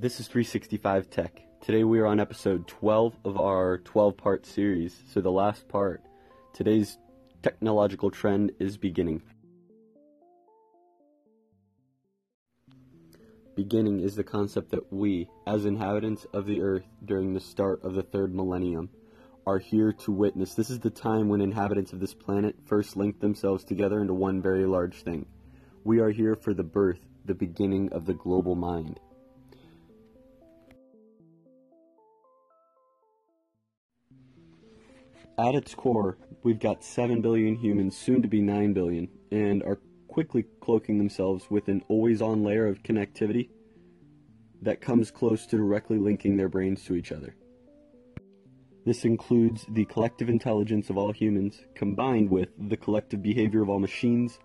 This is 365 Tech. Today we are on episode 12 of our 12 part series. So, the last part. Today's technological trend is beginning. Beginning is the concept that we, as inhabitants of the earth during the start of the third millennium, are here to witness. This is the time when inhabitants of this planet first linked themselves together into one very large thing. We are here for the birth, the beginning of the global mind. At its core, we've got 7 billion humans, soon to be 9 billion, and are quickly cloaking themselves with an always on layer of connectivity that comes close to directly linking their brains to each other. This includes the collective intelligence of all humans, combined with the collective behavior of all machines,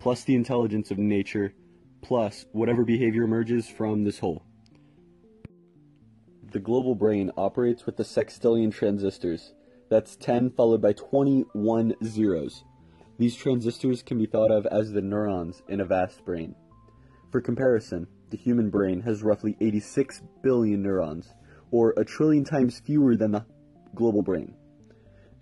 plus the intelligence of nature, plus whatever behavior emerges from this whole. The global brain operates with the sextillion transistors, that's 10 followed by 21 zeros. These transistors can be thought of as the neurons in a vast brain. For comparison, the human brain has roughly 86 billion neurons, or a trillion times fewer than the global brain.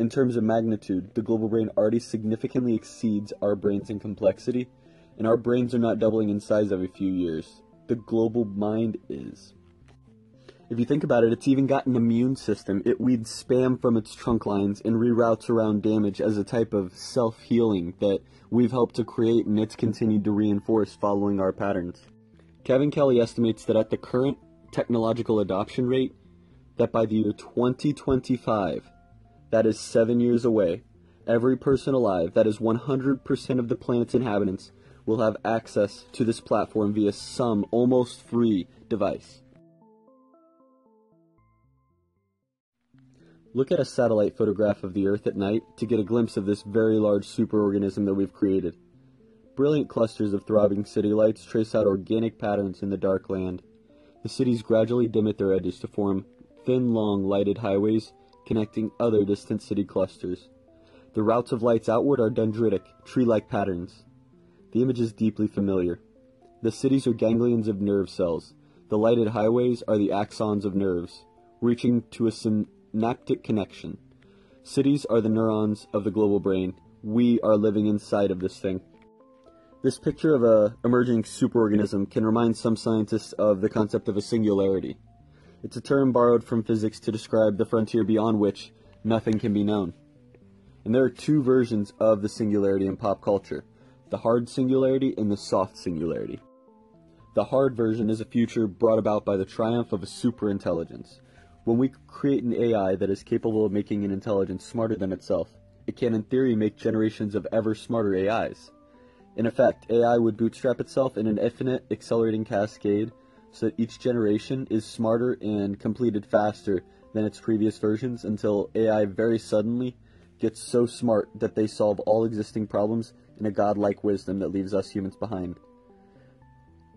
In terms of magnitude, the global brain already significantly exceeds our brains in complexity, and our brains are not doubling in size every few years. The global mind is. If you think about it, it's even got an immune system. It weeds spam from its trunk lines and reroutes around damage as a type of self healing that we've helped to create and it's continued to reinforce following our patterns. Kevin Kelly estimates that at the current technological adoption rate, that by the year 2025, that is seven years away, every person alive, that is 100% of the planet's inhabitants, will have access to this platform via some almost free device. Look at a satellite photograph of the Earth at night to get a glimpse of this very large superorganism that we've created. Brilliant clusters of throbbing city lights trace out organic patterns in the dark land. The cities gradually dim at their edges to form thin, long, lighted highways connecting other distant city clusters. The routes of lights outward are dendritic, tree like patterns. The image is deeply familiar. The cities are ganglions of nerve cells. The lighted highways are the axons of nerves, reaching to a synaptic connection. Cities are the neurons of the global brain. We are living inside of this thing. This picture of a emerging superorganism can remind some scientists of the concept of a singularity. It's a term borrowed from physics to describe the frontier beyond which nothing can be known. And there are two versions of the singularity in pop culture the hard singularity and the soft singularity. The hard version is a future brought about by the triumph of a superintelligence, when we create an AI that is capable of making an intelligence smarter than itself, it can in theory make generations of ever smarter AIs. In effect, AI would bootstrap itself in an infinite accelerating cascade so that each generation is smarter and completed faster than its previous versions until AI very suddenly gets so smart that they solve all existing problems in a godlike wisdom that leaves us humans behind.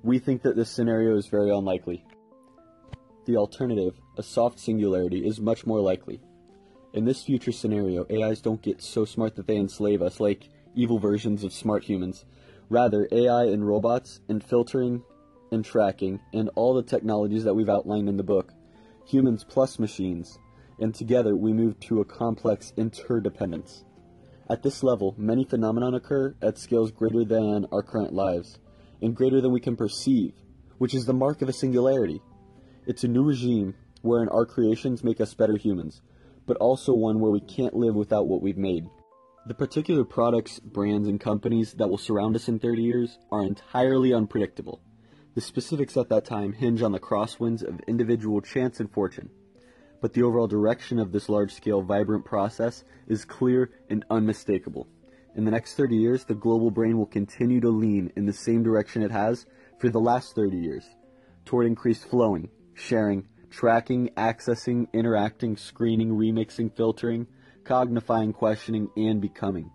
We think that this scenario is very unlikely. The alternative, a soft singularity, is much more likely. In this future scenario, AIs don't get so smart that they enslave us like evil versions of smart humans. Rather, AI and robots, and filtering and tracking, and all the technologies that we've outlined in the book, humans plus machines, and together we move to a complex interdependence. At this level, many phenomena occur at scales greater than our current lives, and greater than we can perceive, which is the mark of a singularity. It's a new regime wherein our creations make us better humans, but also one where we can't live without what we've made. The particular products, brands, and companies that will surround us in 30 years are entirely unpredictable. The specifics at that time hinge on the crosswinds of individual chance and fortune. But the overall direction of this large scale, vibrant process is clear and unmistakable. In the next 30 years, the global brain will continue to lean in the same direction it has for the last 30 years toward increased flowing, sharing, tracking, accessing, interacting, screening, remixing, filtering, cognifying, questioning, and becoming.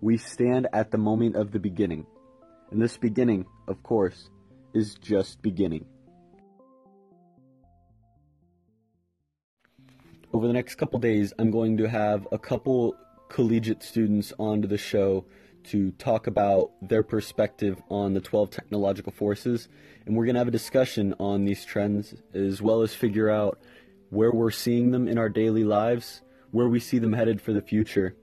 We stand at the moment of the beginning. And this beginning, of course, is just beginning. Over the next couple days, I'm going to have a couple collegiate students onto the show to talk about their perspective on the 12 technological forces. And we're going to have a discussion on these trends as well as figure out where we're seeing them in our daily lives, where we see them headed for the future,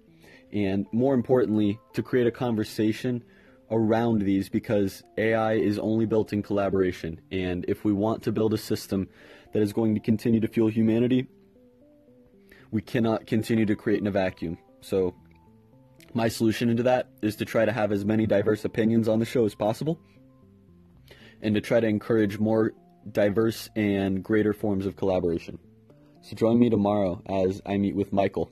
and more importantly, to create a conversation around these because AI is only built in collaboration. And if we want to build a system that is going to continue to fuel humanity, we cannot continue to create in a vacuum. So, my solution into that is to try to have as many diverse opinions on the show as possible and to try to encourage more diverse and greater forms of collaboration. So, join me tomorrow as I meet with Michael.